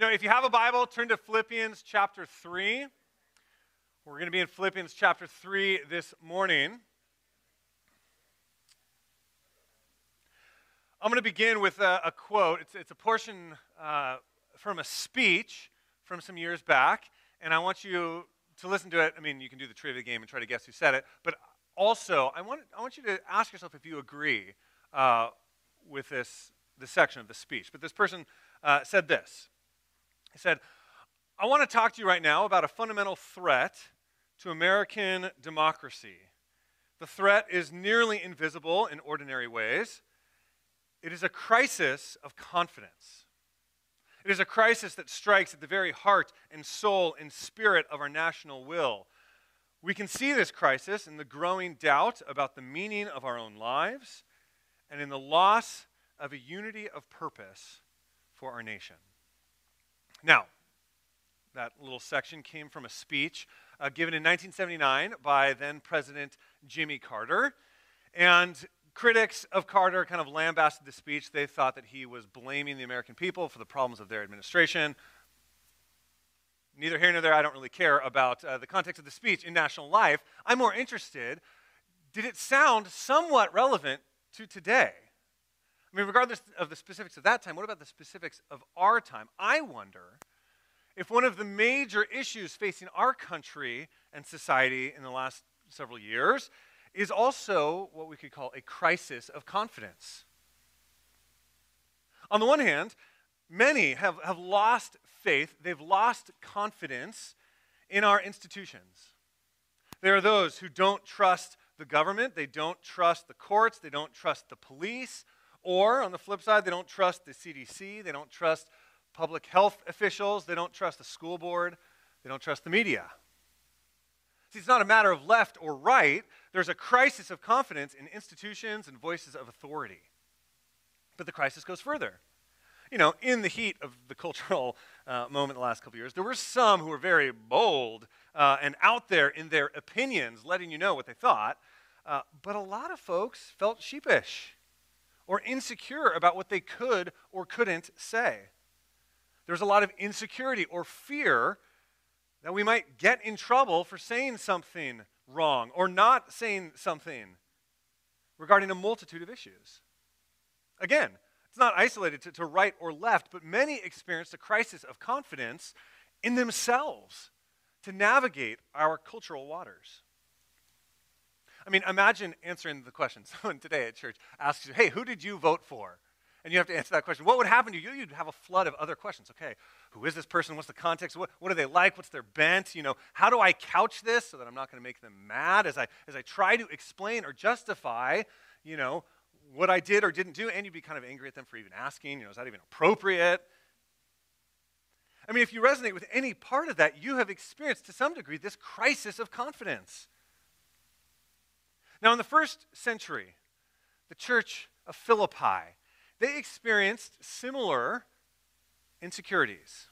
Now, if you have a Bible, turn to Philippians chapter 3. We're going to be in Philippians chapter 3 this morning. I'm going to begin with a, a quote. It's, it's, a portion uh, from a speech from some years back, and I want you to listen to it. I mean, you can do the trivia game and try to guess who said it, but also, I want, I want you to ask yourself if you agree uh, with this, this section of the speech. But this person uh, said this He said, I want to talk to you right now about a fundamental threat to American democracy. The threat is nearly invisible in ordinary ways. It is a crisis of confidence. It is a crisis that strikes at the very heart and soul and spirit of our national will. We can see this crisis in the growing doubt about the meaning of our own lives and in the loss of a unity of purpose for our nation. Now, that little section came from a speech uh, given in 1979 by then President Jimmy Carter. And critics of Carter kind of lambasted the speech. They thought that he was blaming the American people for the problems of their administration neither here nor there, I don't really care about uh, the context of the speech in national life. I'm more interested did it sound somewhat relevant to today? I mean, regardless of the specifics of that time, what about the specifics of our time? I wonder if one of the major issues facing our country and society in the last several years is also what we could call a crisis of confidence. On the one hand, many have, have lost faith, they've lost confidence in our institutions. There are those who don't trust the government, they don't trust the courts, they don't trust the police, or on the flip side, they don't trust the CDC, they don't trust public health officials, they don't trust the school board, they don't trust the media. See, it's not a matter of left or right. There's a crisis of confidence in institutions and voices of authority. But the crisis goes further you know, in the heat of the cultural uh, moment the last couple years, there were some who were very bold uh, and out there in their opinions, letting you know what they thought. Uh, but a lot of folks felt sheepish or insecure about what they could or couldn't say. There's a lot of insecurity or fear that we might get in trouble for saying something wrong or not saying something regarding a multitude of issues. Again, it's not isolated to, to right or left, but many experienced a crisis of confidence in themselves to navigate our cultural waters. I mean, imagine answering the question. Someone today at church asks you, hey, who did you vote for? And you have to answer that question. What would happen to you? You'd have a flood of other questions. Okay, who is this person? What's the context? What, what are they like? What's their bent? You know, how do I couch this so that I'm not going to make them mad as I, as I try to explain or justify, you know, what I did or didn't do, and you'd be kind of angry at them for even asking, you know, is that even appropriate? I mean, if you resonate with any part of that, you have experienced to some degree this crisis of confidence. Now, in the first century, the church of Philippi, they experienced similar insecurities.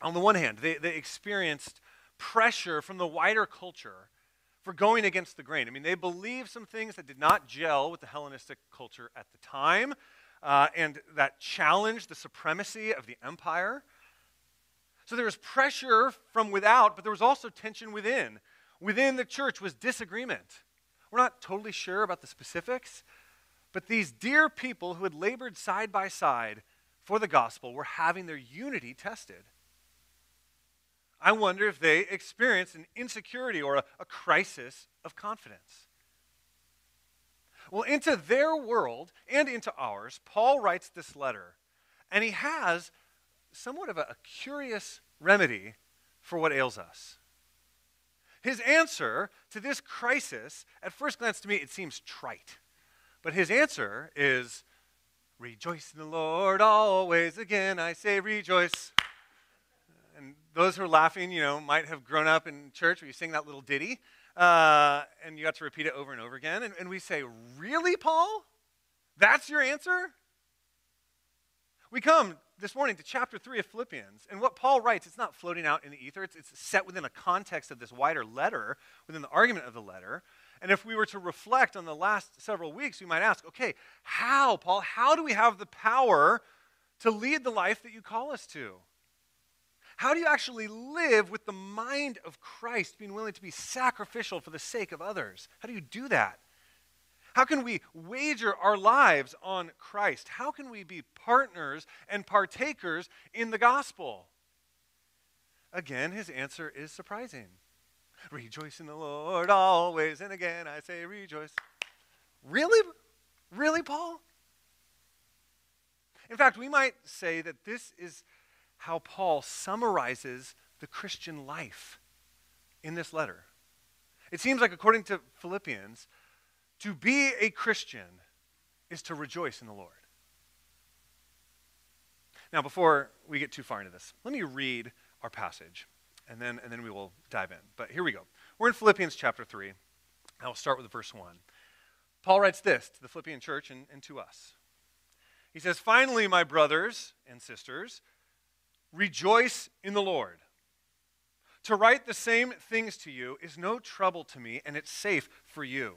On the one hand, they, they experienced pressure from the wider culture for going against the grain. I mean, they believed some things that did not gel with the Hellenistic culture at the time, uh, and that challenged the supremacy of the empire. So there was pressure from without, but there was also tension within. Within the church was disagreement. We're not totally sure about the specifics, but these dear people who had labored side by side for the gospel were having their unity tested. I wonder if they experienced an insecurity or a, a crisis of confidence. Well, into their world and into ours, Paul writes this letter, and he has somewhat of a, a curious remedy for what ails us. His answer to this crisis, at first glance to me, it seems trite. But his answer is Rejoice in the Lord always. Again, I say rejoice. And those who are laughing, you know, might have grown up in church where you sing that little ditty, uh, and you got to repeat it over and over again. And, and we say, Really, Paul? That's your answer? We come this morning to chapter 3 of Philippians, and what Paul writes, it's not floating out in the ether, it's, it's set within a context of this wider letter, within the argument of the letter. And if we were to reflect on the last several weeks, we might ask, okay, how, Paul, how do we have the power to lead the life that you call us to? How do you actually live with the mind of Christ, being willing to be sacrificial for the sake of others? How do you do that? How can we wager our lives on Christ? How can we be partners and partakers in the gospel? Again, his answer is surprising. Rejoice in the Lord always, and again I say rejoice. Really? Really, Paul? In fact, we might say that this is how Paul summarizes the Christian life in this letter. It seems like, according to Philippians, to be a Christian is to rejoice in the Lord. Now, before we get too far into this, let me read our passage, and then, and then we will dive in. But here we go. We're in Philippians chapter 3. I will start with verse 1. Paul writes this to the Philippian church and, and to us. He says, Finally, my brothers and sisters, rejoice in the Lord. To write the same things to you is no trouble to me, and it's safe for you.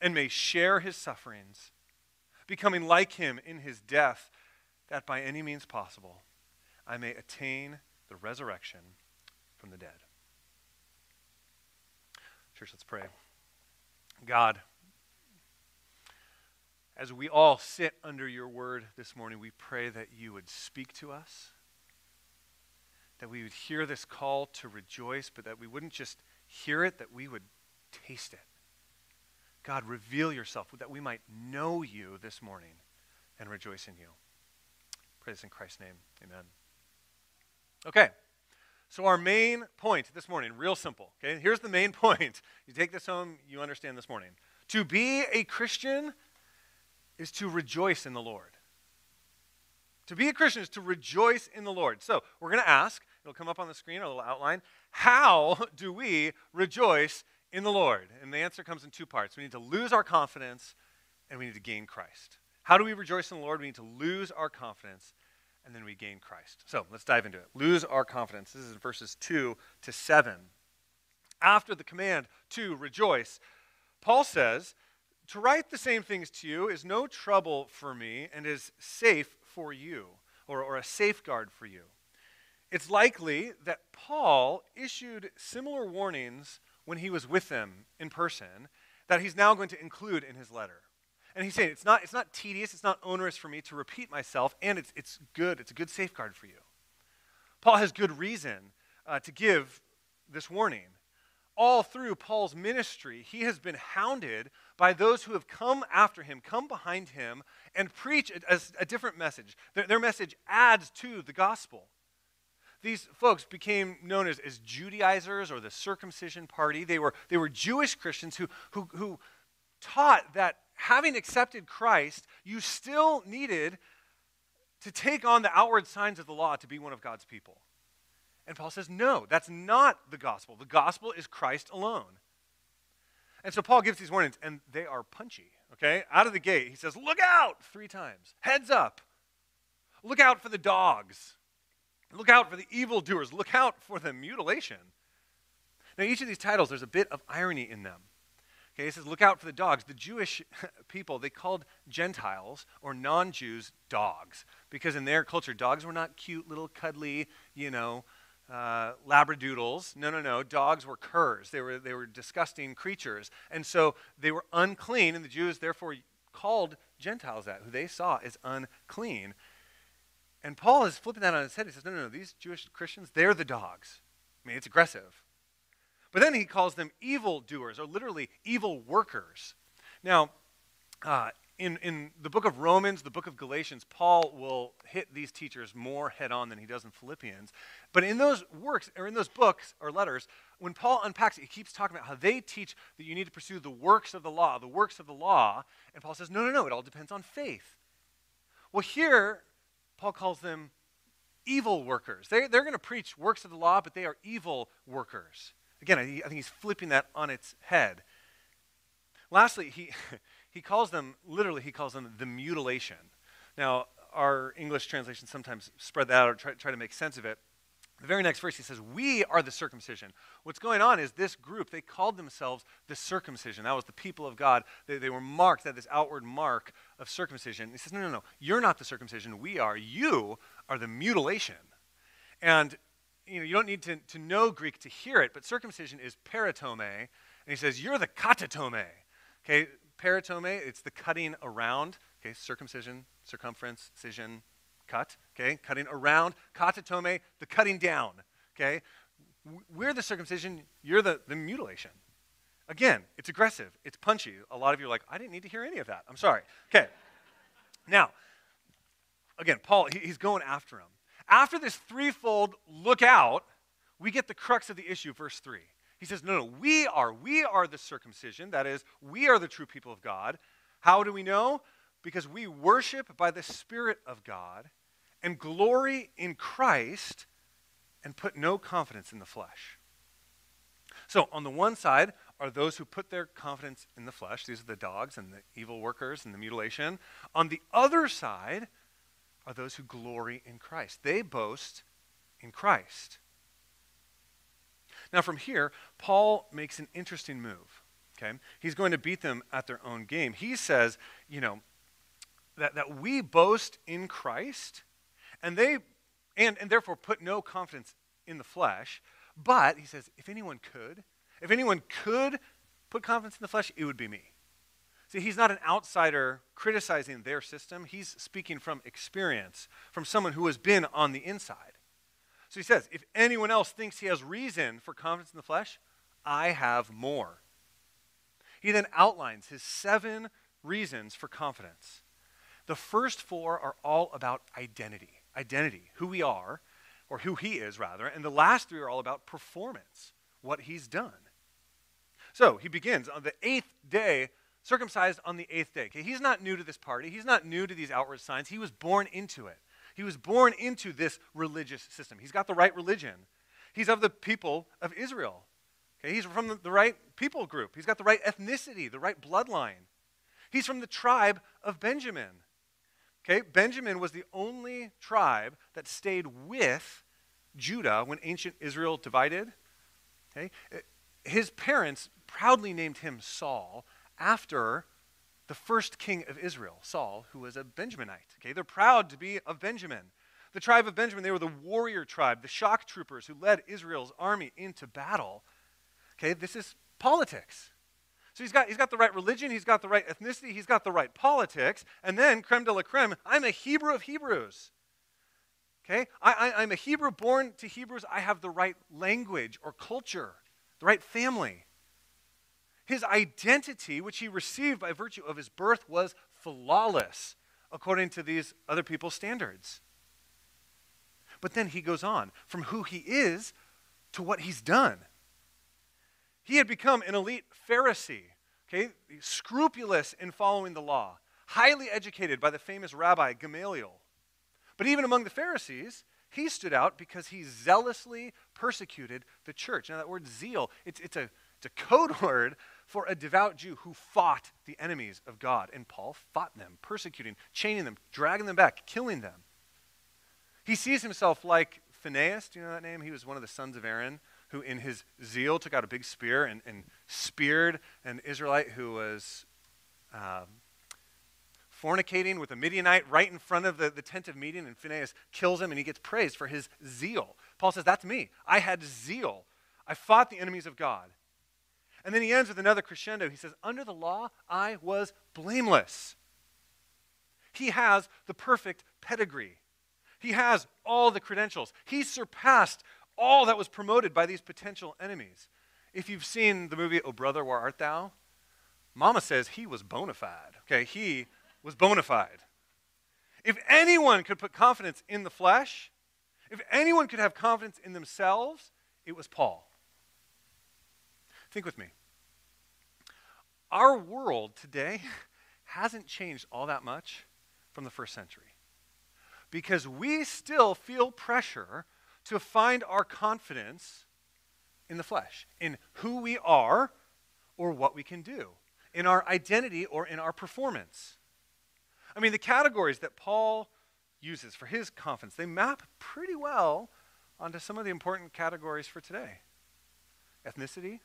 and may share his sufferings, becoming like him in his death, that by any means possible I may attain the resurrection from the dead. Church, let's pray. God, as we all sit under your word this morning, we pray that you would speak to us, that we would hear this call to rejoice, but that we wouldn't just hear it, that we would taste it. God, reveal yourself that we might know you this morning and rejoice in you. Praise in Christ's name. Amen. Okay. So our main point this morning, real simple. Okay? Here's the main point. You take this home, you understand this morning. To be a Christian is to rejoice in the Lord. To be a Christian is to rejoice in the Lord. So we're going to ask, it'll come up on the screen, a little outline, how do we rejoice in the Lord? And the answer comes in two parts. We need to lose our confidence and we need to gain Christ. How do we rejoice in the Lord? We need to lose our confidence and then we gain Christ. So let's dive into it. Lose our confidence. This is in verses 2 to 7. After the command to rejoice, Paul says, to write the same things to you is no trouble for me and is safe for you, or, or a safeguard for you. It's likely that Paul issued similar warnings when he was with them in person that he's now going to include in his letter. And he's saying it's not, it's not tedious, it's not onerous for me to repeat myself, and it's, it's good, it's a good safeguard for you. Paul has good reason uh, to give this warning all through Paul's ministry, he has been hounded by those who have come after him, come behind him, and preach a, a different message. Their, their, message adds to the gospel. These folks became known as, as Judaizers or the circumcision party. They were, they were Jewish Christians who, who, who taught that having accepted Christ, you still needed to take on the outward signs of the law to be one of God's people. And Paul says, no, that's not the gospel. The gospel is Christ alone. And so Paul gives these warnings, and they are punchy, okay? Out of the gate, he says, look out three times. Heads up. Look out for the dogs. Look out for the evildoers. Look out for the mutilation. Now, each of these titles, there's a bit of irony in them. Okay, it says, look out for the dogs. The Jewish people, they called Gentiles or non Jews dogs because in their culture, dogs were not cute, little, cuddly, you know, uh, labradoodles. No, no, no. Dogs were curs. They were, they were disgusting creatures. And so they were unclean, and the Jews therefore called Gentiles that, who they saw as unclean. And Paul is flipping that on his head. He says, no, no, no. These Jewish Christians, they're the dogs. I mean, it's aggressive. But then he calls them evil doers, or literally evil workers. Now, uh, in, in the book of Romans, the book of Galatians, Paul will hit these teachers more head on than he does in Philippians. But in those works, or in those books or letters, when Paul unpacks it, he keeps talking about how they teach that you need to pursue the works of the law, the works of the law. And Paul says, no, no, no, it all depends on faith. Well, here, Paul calls them evil workers. They, they're going to preach works of the law, but they are evil workers. Again, I, I think he's flipping that on its head. Lastly, he, he calls them, literally, he calls them the mutilation. Now, our English translations sometimes spread that out or try, try to make sense of it. The very next verse, he says, We are the circumcision. What's going on is this group, they called themselves the circumcision. That was the people of God. They, they were marked, had this outward mark of circumcision. He says, No, no, no. You're not the circumcision. We are. You are the mutilation. And you know, you don't need to, to know Greek to hear it, but circumcision is peritome. And he says, You're the katatome. Okay, peritome, it's the cutting around. Okay, circumcision, circumference, cision, cut. Okay, cutting around. Katatome, the cutting down. Okay, we're the circumcision, you're the, the mutilation. Again, it's aggressive, it's punchy. A lot of you are like, I didn't need to hear any of that. I'm sorry. Okay, now, again, Paul, he, he's going after him. After this threefold look out, we get the crux of the issue, verse 3. He says, No, no, we are. We are the circumcision. That is, we are the true people of God. How do we know? Because we worship by the Spirit of God and glory in Christ and put no confidence in the flesh. So, on the one side are those who put their confidence in the flesh. These are the dogs and the evil workers and the mutilation. On the other side are those who glory in Christ. They boast in Christ. Now, from here, Paul makes an interesting move. Okay? He's going to beat them at their own game. He says, you know, that, that we boast in Christ, and they and, and therefore put no confidence in the flesh. But he says, if anyone could, if anyone could put confidence in the flesh, it would be me. See, he's not an outsider criticizing their system. He's speaking from experience, from someone who has been on the inside. So he says, if anyone else thinks he has reason for confidence in the flesh, I have more. He then outlines his seven reasons for confidence. The first four are all about identity identity, who we are, or who he is, rather. And the last three are all about performance, what he's done. So he begins on the eighth day circumcised on the eighth day. Okay, he's not new to this party. He's not new to these outward signs. He was born into it. He was born into this religious system. He's got the right religion. He's of the people of Israel. Okay, he's from the, the right people group. He's got the right ethnicity, the right bloodline. He's from the tribe of Benjamin. Okay, Benjamin was the only tribe that stayed with Judah when ancient Israel divided. Okay, eh, his parents proudly named him Saul after the first king of Israel, Saul, who was a Benjaminite. Okay, they're proud to be of Benjamin. The tribe of Benjamin, they were the warrior tribe, the shock troopers who led Israel's army into battle. Okay, this is politics. So he's got, he's got the right religion, he's got the right ethnicity, he's got the right politics, and then, creme de la creme, I'm a Hebrew of Hebrews. Okay? I, I, I'm a Hebrew born to Hebrews. I have the right language or culture, the right family. His identity, which he received by virtue of his birth, was flawless according to these other people's standards. But then he goes on from who he is to what he's done. He had become an elite Pharisee, okay, scrupulous in following the law, highly educated by the famous rabbi Gamaliel. But even among the Pharisees, he stood out because he zealously persecuted the church. Now, that word zeal, it's, it's, a, it's a code word for a devout Jew who fought the enemies of God. And Paul fought them, persecuting, chaining them, dragging them back, killing them. He sees himself like Phinehas, do you know that name? He was one of the sons of Aaron who, in his zeal, took out a big spear and, and speared an Israelite who was um, fornicating with a Midianite right in front of the, the tent of meeting, and Phinehas kills him and he gets praised for his zeal. Paul says, That's me. I had zeal. I fought the enemies of God. And then he ends with another crescendo. He says, Under the law, I was blameless. He has the perfect pedigree. He has all the credentials. He surpassed all that was promoted by these potential enemies. If you've seen the movie Oh Brother, Where Art Thou? Mama says he was bona fide. Okay, he was bona fide. If anyone could put confidence in the flesh, if anyone could have confidence in themselves, it was Paul. Think with me. Our world today hasn't changed all that much from the first century because we still feel pressure to find our confidence in the flesh, in who we are or what we can do, in our identity or in our performance. I mean, the categories that Paul uses for his confidence, they map pretty well onto some of the important categories for today ethnicity,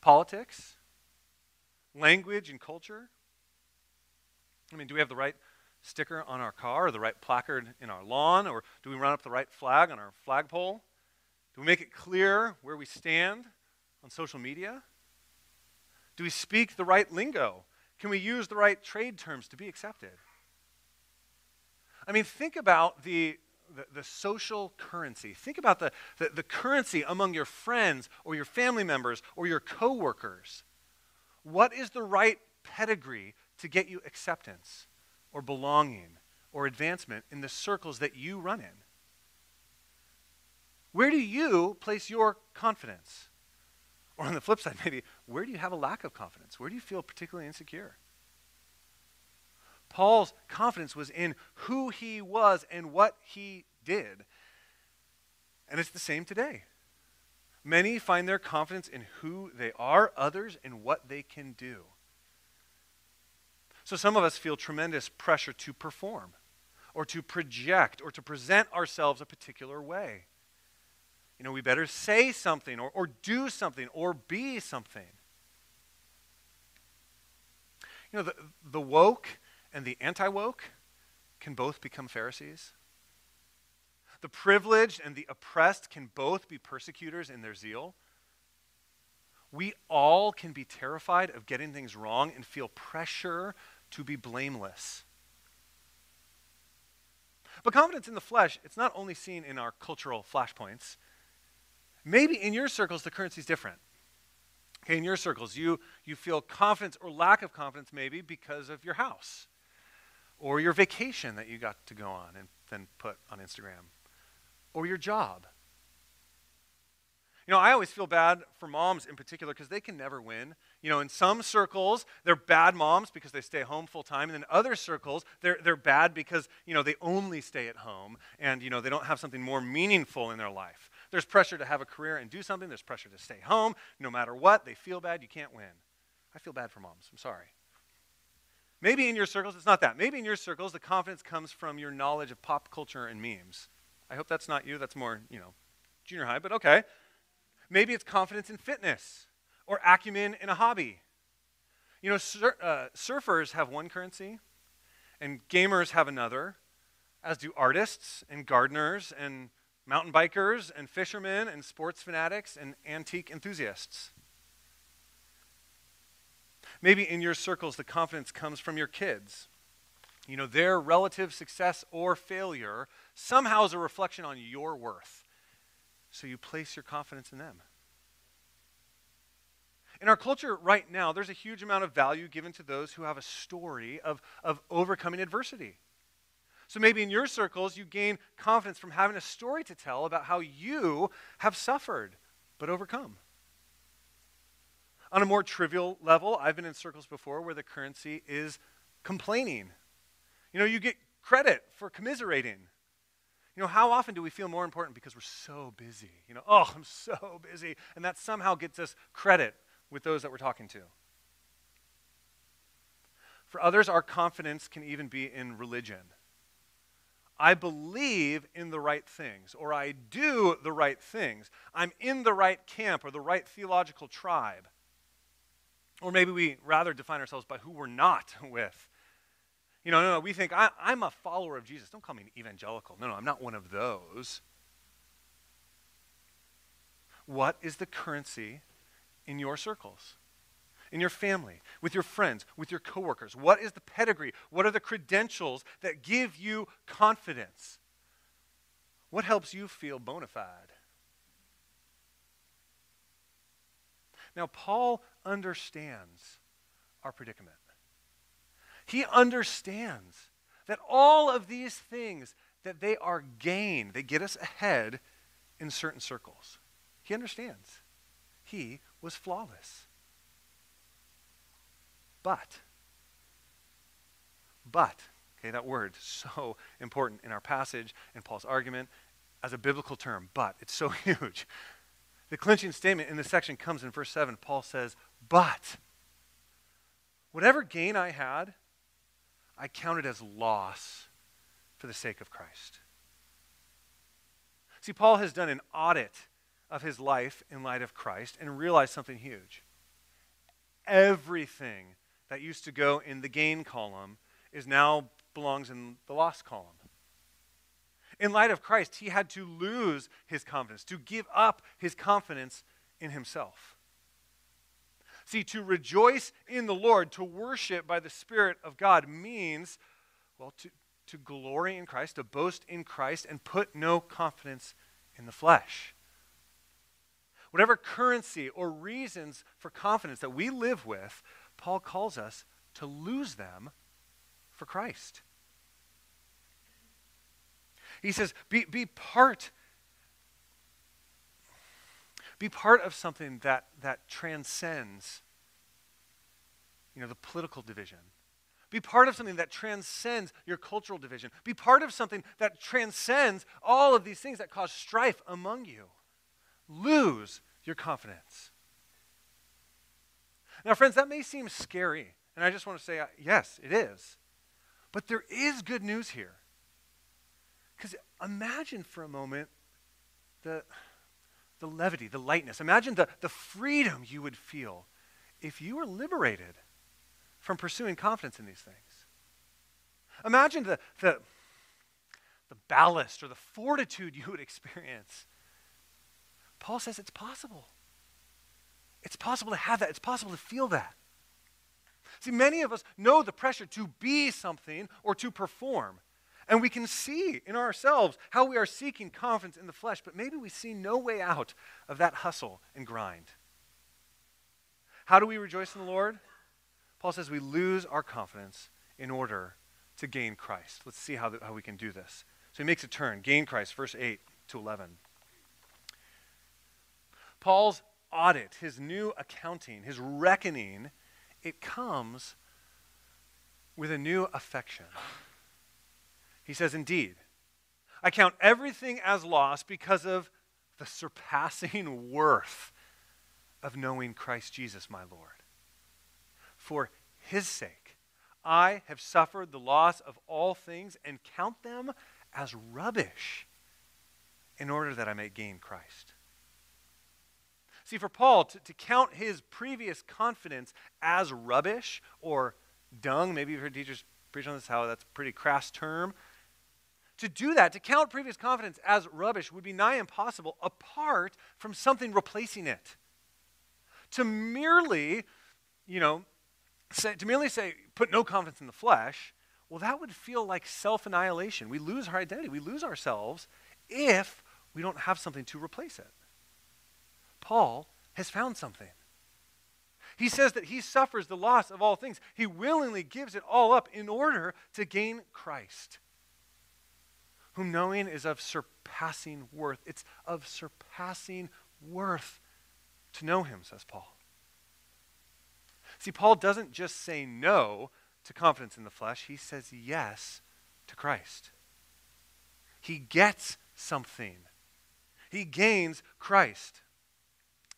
politics, language and culture. I mean, do we have the right sticker on our car or the right placard in our lawn? Or do we run up the right flag on our flagpole? Do we make it clear where we stand on social media? Do we speak the right lingo? Can we use the right trade terms to be accepted? I mean, think about the, the, the, social currency. Think about the, the, the currency among your friends or your family members or your coworkers. What is the right pedigree to get you acceptance? Or belonging or advancement in the circles that you run in? Where do you place your confidence? Or on the flip side, maybe, where do you have a lack of confidence? Where do you feel particularly insecure? Paul's confidence was in who he was and what he did. And it's the same today. Many find their confidence in who they are, others in what they can do. So some of us feel tremendous pressure to perform or to project or to present ourselves a particular way. You know, we better say something or, or do something or be something. You know, the, the woke and the anti woke can both become Pharisees. The privileged and the oppressed can both be persecutors in their zeal. We all can be terrified of getting things wrong and feel pressure to be blameless. But confidence in the flesh, it's not only seen in our cultural flashpoints. Maybe in your circles, the currency is different. Okay, in your circles, you, you feel confidence or lack of confidence maybe because of your house or your vacation that you got to go on and then put on Instagram or your job you know, I always feel bad for moms in particular because they can never win. You know, in some circles, they're bad moms because they stay home full time. And in other circles, they're, they're bad because, you know, they only stay at home and, you know, they don't have something more meaningful in their life. There's pressure to have a career and do something. There's pressure to stay home. No matter what, they feel bad. You can't win. I feel bad for moms. I'm sorry. Maybe in your circles, it's not that. Maybe in your circles, the confidence comes from your knowledge of pop culture and memes. I hope that's not you. That's more, you know, junior high, but okay. Maybe it's confidence in fitness or acumen in a hobby. You know, sur- uh, surfers have one currency, and gamers have another, as do artists and gardeners and mountain bikers and fishermen and sports fanatics and antique enthusiasts. Maybe in your circles, the confidence comes from your kids. You know, their relative success or failure somehow is a reflection on your worth. So you place your confidence in them. In our culture right now, there's a huge amount of value given to those who have a story of, of overcoming adversity. So maybe in your circles, you gain confidence from having a story to tell about how you have suffered but overcome. On a more trivial level, I've been in circles before where the currency is complaining. You know, you get credit for commiserating. You know, how often do we feel more important because we're so busy? You know, oh, I'm so busy. And that somehow gets us credit with those that we're talking to. For others, our confidence can even be in religion. I believe in the right things, or I do the right things. I'm in the right camp or the right theological tribe. Or maybe we rather define ourselves by who we're not with. You know, no, no, we think, I, am a follower of Jesus. Don't call me an evangelical. No, no, I'm not one of those. What is the currency in your circles? in your family, with your friends, with your coworkers? What is the pedigree? What are the credentials that give you confidence? What helps you feel bona fide? Now, Paul understands our predicament. He understands that all of these things that they are gain, they get us ahead in certain circles. He understands. He was flawless. But, but, okay, that word, so important in our passage, in Paul's argument, as a biblical term, but, it's so huge. The clinching statement in this section comes in verse 7. Paul says, But, whatever gain I had, I counted as loss for the sake of Christ. See, Paul has done an audit of his life in light of Christ and realized something huge. Everything that used to go in the gain column is now belongs in the loss column. In light of Christ, he had to lose his confidence, to give up his confidence in himself. See, to rejoice in the Lord, to worship by the Spirit of God means, well, to, to glory in Christ, to boast in Christ, and put no confidence in the flesh. Whatever currency or reasons for confidence that we live with Paul calls us to lose them for Christ. He says, be, be part be part of something that, that transcends you know, the political division. Be part of something that transcends your cultural division. Be part of something that transcends all of these things that cause strife among you. Lose your confidence. Now, friends, that may seem scary. And I just want to say, uh, yes, it is. But there is good news here. Because imagine for a moment the, the levity, the lightness. Imagine the, the freedom you would feel if you were liberated from pursuing confidence in these things. Imagine the, the, the ballast or the fortitude you would experience. Paul says it's possible. It's possible to have that, it's possible to feel that. See, many of us know the pressure to be something or to perform. And we can see in ourselves how we are seeking confidence in the flesh, but maybe we see no way out of that hustle and grind. How do we rejoice in the Lord? Paul says we lose our confidence in order to gain Christ. Let's see how, the, how we can do this. So he makes a turn. Gain Christ, verse 8 to 11. Paul's audit, his new accounting, his reckoning, it comes with a new affection. He says, Indeed, I count everything as loss because of the surpassing worth of knowing Christ Jesus, my Lord. For his sake, I have suffered the loss of all things and count them as rubbish in order that I may gain Christ. See, for Paul, to, to count his previous confidence as rubbish or dung, maybe you've heard teachers preach on this, how that's a pretty crass term. To do that, to count previous confidence as rubbish, would be nigh impossible apart from something replacing it. To merely, you know, say, to merely say, put no confidence in the flesh, well, that would feel like self annihilation. We lose our identity, we lose ourselves if we don't have something to replace it. Paul has found something. He says that he suffers the loss of all things. He willingly gives it all up in order to gain Christ, whom knowing is of surpassing worth. It's of surpassing worth to know him, says Paul. See, Paul doesn't just say no to confidence in the flesh, he says yes to Christ. He gets something, he gains Christ.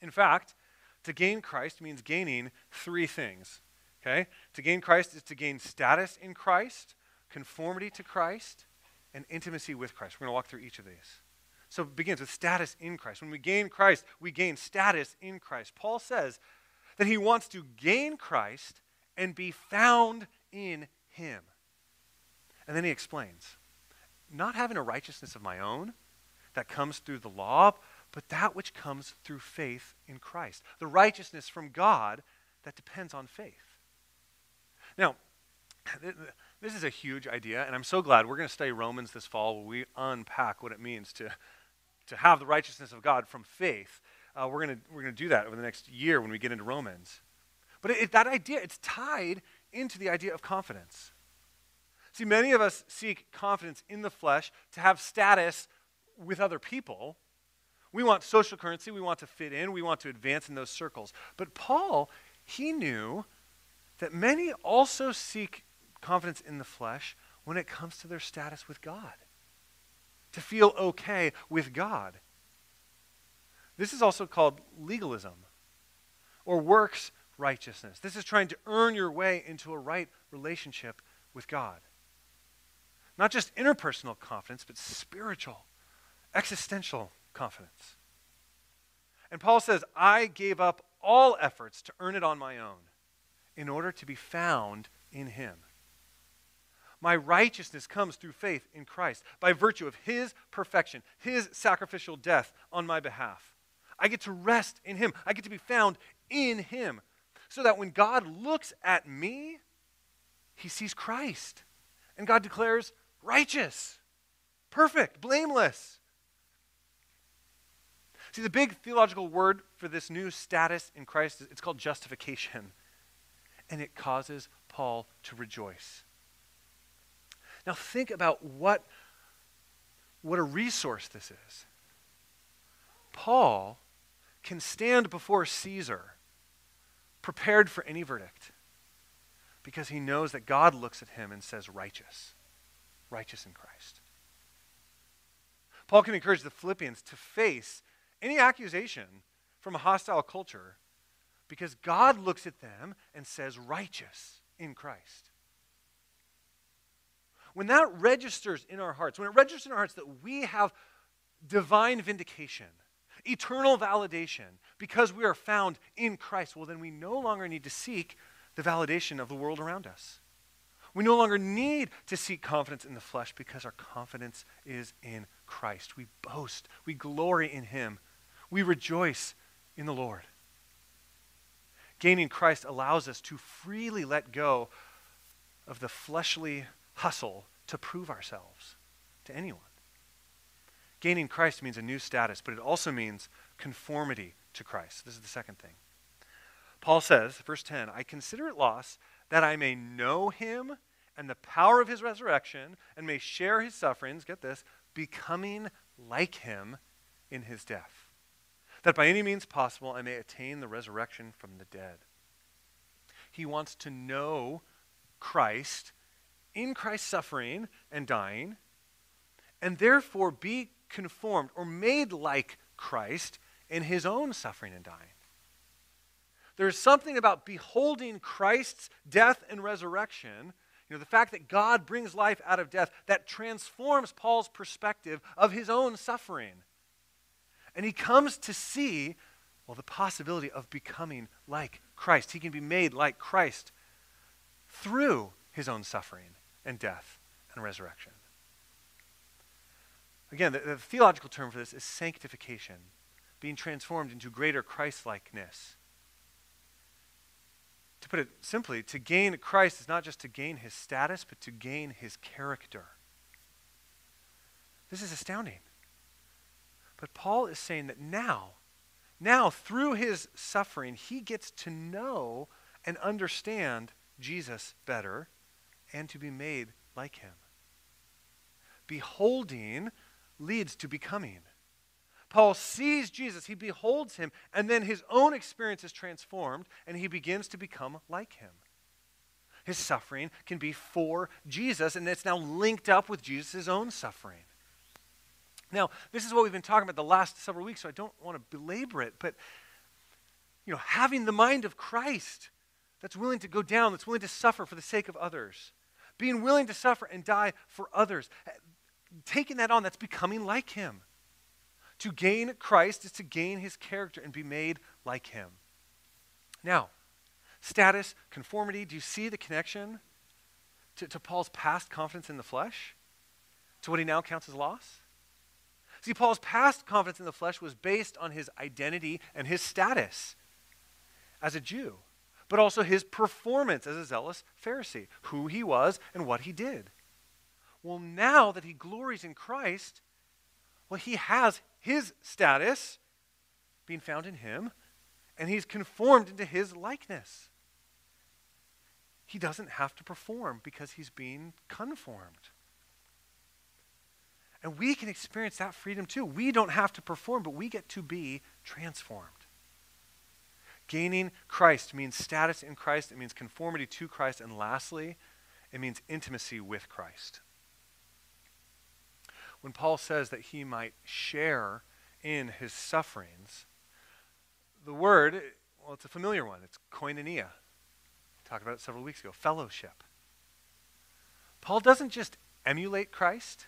In fact, to gain Christ means gaining three things. Okay? To gain Christ is to gain status in Christ, conformity to Christ, and intimacy with Christ. We're going to walk through each of these. So it begins with status in Christ. When we gain Christ, we gain status in Christ. Paul says that he wants to gain Christ and be found in him. And then he explains not having a righteousness of my own that comes through the law, but that which comes through faith in Christ. The righteousness from God that depends on faith. Now, this is a huge idea, and I'm so glad we're going to study Romans this fall where we unpack what it means to, to have the righteousness of God from faith. Uh, we're going we're gonna do that over the next year when we get into Romans. But it, it, that idea, it's tied into the idea of confidence. See, many of us seek confidence in the flesh to have status with other people. We want social currency, we want to fit in, we want to advance in those circles. But Paul, he knew that many also seek confidence in the flesh when it comes to their status with God, to feel okay with God. This is also called legalism or works righteousness. This is trying to earn your way into a right relationship with God. Not just interpersonal confidence, but spiritual, existential confidence. And Paul says, I gave up all efforts to earn it on my own in order to be found in him. My righteousness comes through faith in Christ by virtue of his perfection, his sacrificial death on my behalf. I get to rest in him. I get to be found in him. So that when God looks at me, he sees Christ. And God declares righteous, perfect, blameless. See, the big theological word for this new status in Christ, is it's called justification. And it causes Paul to rejoice. Now think about what, what a resource this is. Paul can stand before Caesar prepared for any verdict because he knows that God looks at him and says, righteous, righteous in Christ. Paul can encourage the Philippians to face any accusation from a hostile culture because God looks at them and says, righteous in Christ when that registers in our hearts, when it registers in our hearts that we have divine vindication, eternal validation, because we are found in Christ, well, then we no longer need to seek the validation of the world around us. We no longer need to seek confidence in the flesh because our confidence is in Christ. We boast, we glory in Him, we rejoice in the Lord. Gaining Christ allows us to freely let go of the fleshly hustle to prove ourselves to anyone. Gaining Christ means a new status, but it also means conformity to Christ. This is the second thing. Paul says, verse 10, I consider it loss that I may know him and the power of his resurrection and may share his sufferings, get this, becoming like him in his death, that by any means possible I may attain the resurrection from the dead. He wants to know Christ in Christ's suffering and dying, and therefore be conformed or made like Christ in his own suffering and dying. There's something about beholding Christ's death and resurrection, you know, the fact that God brings life out of death, that transforms Paul's perspective of his own suffering. And he comes to see, well, the possibility of becoming like Christ. He can be made like Christ through his own suffering and death and resurrection. Again, the, the theological term for this is sanctification, being transformed into greater Christ likeness. To put it simply, to gain Christ is not just to gain his status, but to gain his character. This is astounding. But Paul is saying that now, now through his suffering, he gets to know and understand Jesus better and to be made like him. Beholding leads to becoming. Paul sees Jesus, he beholds him, and then his own experience is transformed, and he begins to become like him. His suffering can be for Jesus, and it's now linked up with Jesus' own suffering. Now, this is what we've been talking about the last several weeks, so I don't want to belabor it, but you know, having the mind of Christ that's willing to go down, that's willing to suffer for the sake of others being willing to suffer and die for others. taking that on, that's becoming like him. To gain Christ is to gain his character and be made like him. Now, status, conformity, do you see the connection to, to Paul's past confidence in the flesh? To what he now counts as loss? See, Paul's past confidence in the flesh was based on his identity and his status as a Jew, but also his performance as a zealous Pharisee, who he was and what he did. Well, now that he glories in Christ, well, he has his status being found in him, and he's conformed into his likeness. He doesn't have to perform because he's being conformed. And we can experience that freedom too. We don't have to perform, but we get to be transformed. Gaining Christ means status in Christ, it means conformity to Christ, and lastly, it means intimacy with Christ. When Paul says that he might share in his sufferings, the word, well, it's a familiar one. It's koinonia. We talked about it several weeks ago fellowship. Paul doesn't just emulate Christ,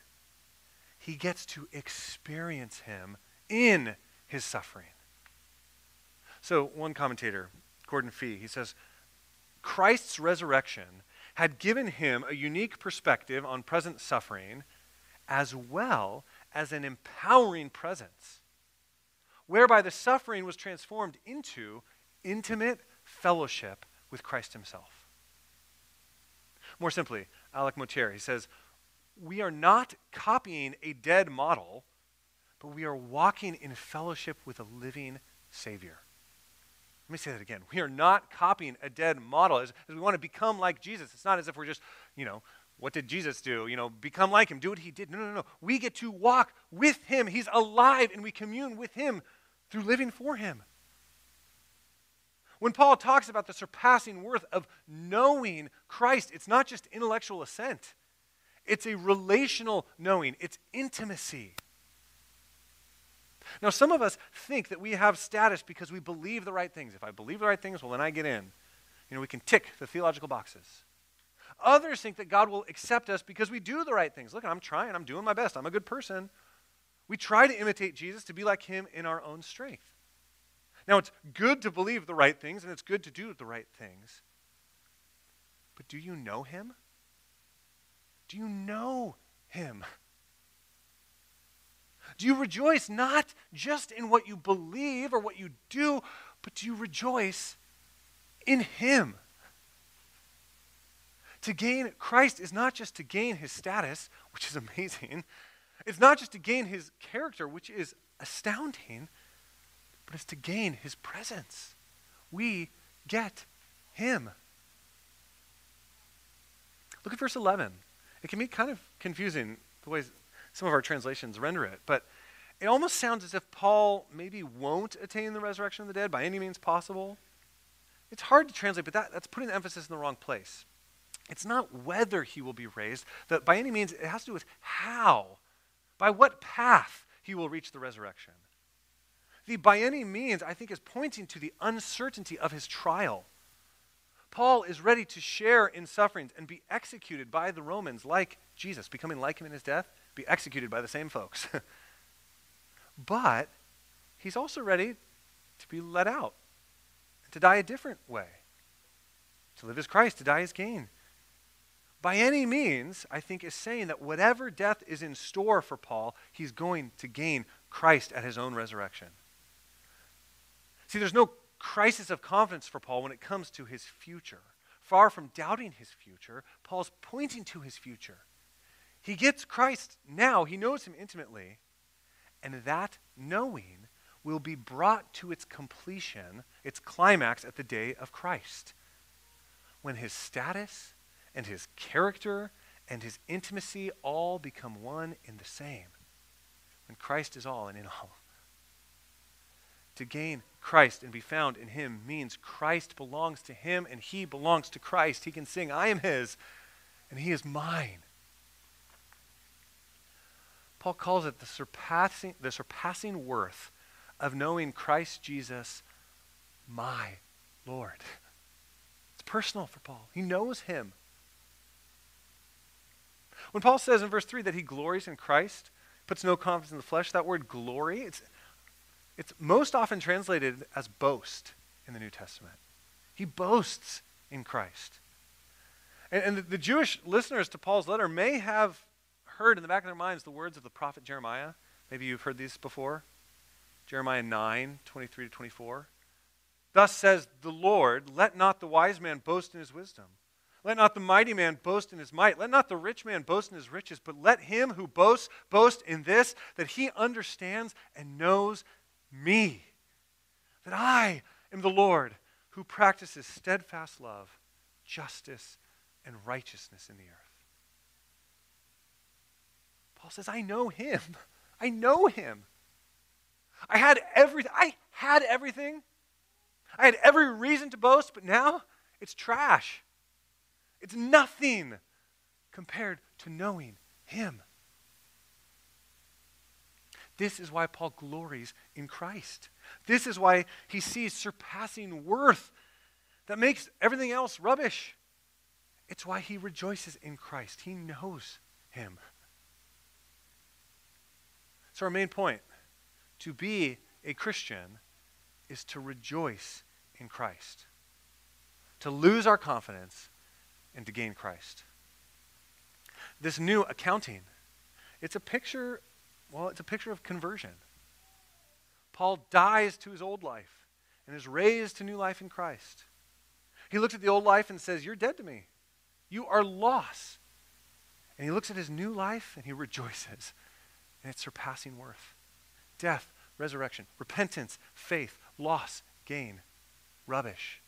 he gets to experience him in his suffering. So, one commentator, Gordon Fee, he says Christ's resurrection had given him a unique perspective on present suffering as well as an empowering presence, whereby the suffering was transformed into intimate fellowship with Christ himself. More simply, Alec Motyer, he says, we are not copying a dead model, but we are walking in fellowship with a living Savior. Let me say that again. We are not copying a dead model as, as, we want to become like Jesus. It's not as if we're just, you know, what did Jesus do? You know, become like him, do what he did. No, no, no. We get to walk with him. He's alive, and we commune with him through living for him. When Paul talks about the surpassing worth of knowing Christ, it's not just intellectual assent. It's a relational knowing, it's intimacy. Now, some of us think that we have status because we believe the right things. If I believe the right things, well, then I get in. You know, we can tick the theological boxes. Others think that God will accept us because we do the right things. Look, I'm trying, I'm doing my best, I'm a good person. We try to imitate Jesus, to be like him in our own strength. Now, it's good to believe the right things and it's good to do the right things. But do you know him? Do you know him? Do you rejoice not just in what you believe or what you do, but do you rejoice in him? To gain Christ is not just to gain his status, which is amazing. It's not just to gain his character, which is astounding, but it's to gain his presence. We get him. Look at verse 11. It can be kind of confusing the way some of our translations render it, but it almost sounds as if Paul maybe won't attain the resurrection of the dead by any means possible. It's hard to translate, but that, that's putting the emphasis in the wrong place. It's not whether he will be raised, that by any means, it has to do with how, by what path he will reach the resurrection. The by any means, I think, is pointing to the uncertainty of his trial. Paul is ready to share in sufferings and be executed by the Romans like Jesus, becoming like him in his death, be executed by the same folks. but he's also ready to be let out, to die a different way. To live as Christ, to die as gain. By any means, I think is saying that whatever death is in store for Paul, he's going to gain Christ at his own resurrection. See, there's no crisis of confidence for Paul when it comes to his future. Far from doubting his future, Paul's pointing to his future. He gets Christ now, he knows him intimately, and that knowing will be brought to its completion, its climax at the day of Christ, when his status and his character and his intimacy all become one in the same. When Christ is all and in all. To gain Christ and be found in him means Christ belongs to him and he belongs to Christ. He can sing, I am his and he is mine. Paul calls it the surpassing, the surpassing worth of knowing Christ Jesus, my Lord. It's personal for Paul. He knows him. When Paul says in verse 3 that he glories in Christ, puts no confidence in the flesh, that word glory, it's, it's most often translated as boast in the New Testament. He boasts in Christ. And, and the, the Jewish listeners to Paul's letter may have heard in the back of their minds the words of the prophet Jeremiah. Maybe you've heard these before. Jeremiah 9, 23 to 24. Thus says the Lord, let not the wise man boast in his wisdom. Let not the mighty man boast in his might. Let not the rich man boast in his riches, but let him who boasts boast in this, that he understands and knows me. That I am the Lord who practices steadfast love, justice, and righteousness in the earth. Paul says, I know him. I know him. I had everything. I had everything. I had every reason to boast, but now it's trash. It's nothing compared to knowing him. This is why Paul glories in Christ. This is why he sees surpassing worth that makes everything else rubbish. It's why he rejoices in Christ. He knows him. So, our main point to be a Christian is to rejoice in Christ, to lose our confidence and to gain Christ. This new accounting, it's a picture, well, it's a picture of conversion. Paul dies to his old life and is raised to new life in Christ. He looks at the old life and says, You're dead to me. You are lost. And he looks at his new life and he rejoices and its surpassing worth. Death, resurrection, repentance, faith, loss, gain, rubbish,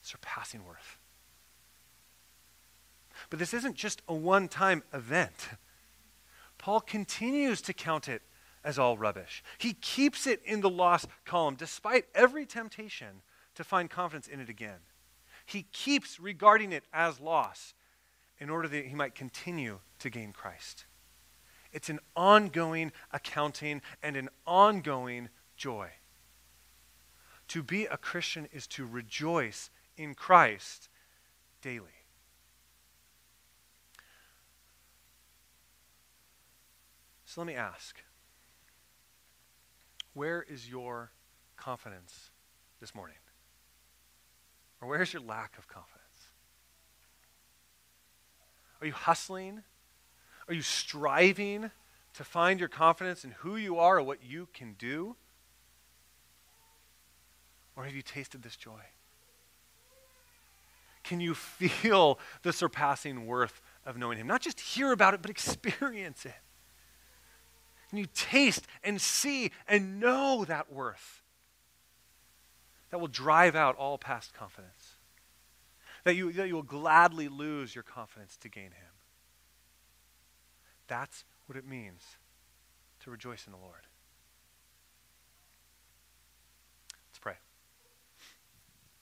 surpassing worth. But this isn't just a one time event. Paul continues to count it as all rubbish. He keeps it in the loss column despite every temptation to find confidence in it again. He keeps regarding it as loss in order that he might continue to gain Christ. It's an ongoing accounting and an ongoing joy. To be a Christian is to rejoice in Christ daily. So let me ask where is your confidence this morning? Or where's your lack of confidence? Are you hustling are you striving to find your confidence in who you are or what you can do? Or have you tasted this joy? Can you feel the surpassing worth of knowing Him? Not just hear about it, but experience it. Can you taste and see and know that worth? That will drive out all past confidence. That you, that you will gladly lose your confidence to gain Him. That's what it means to rejoice in the Lord.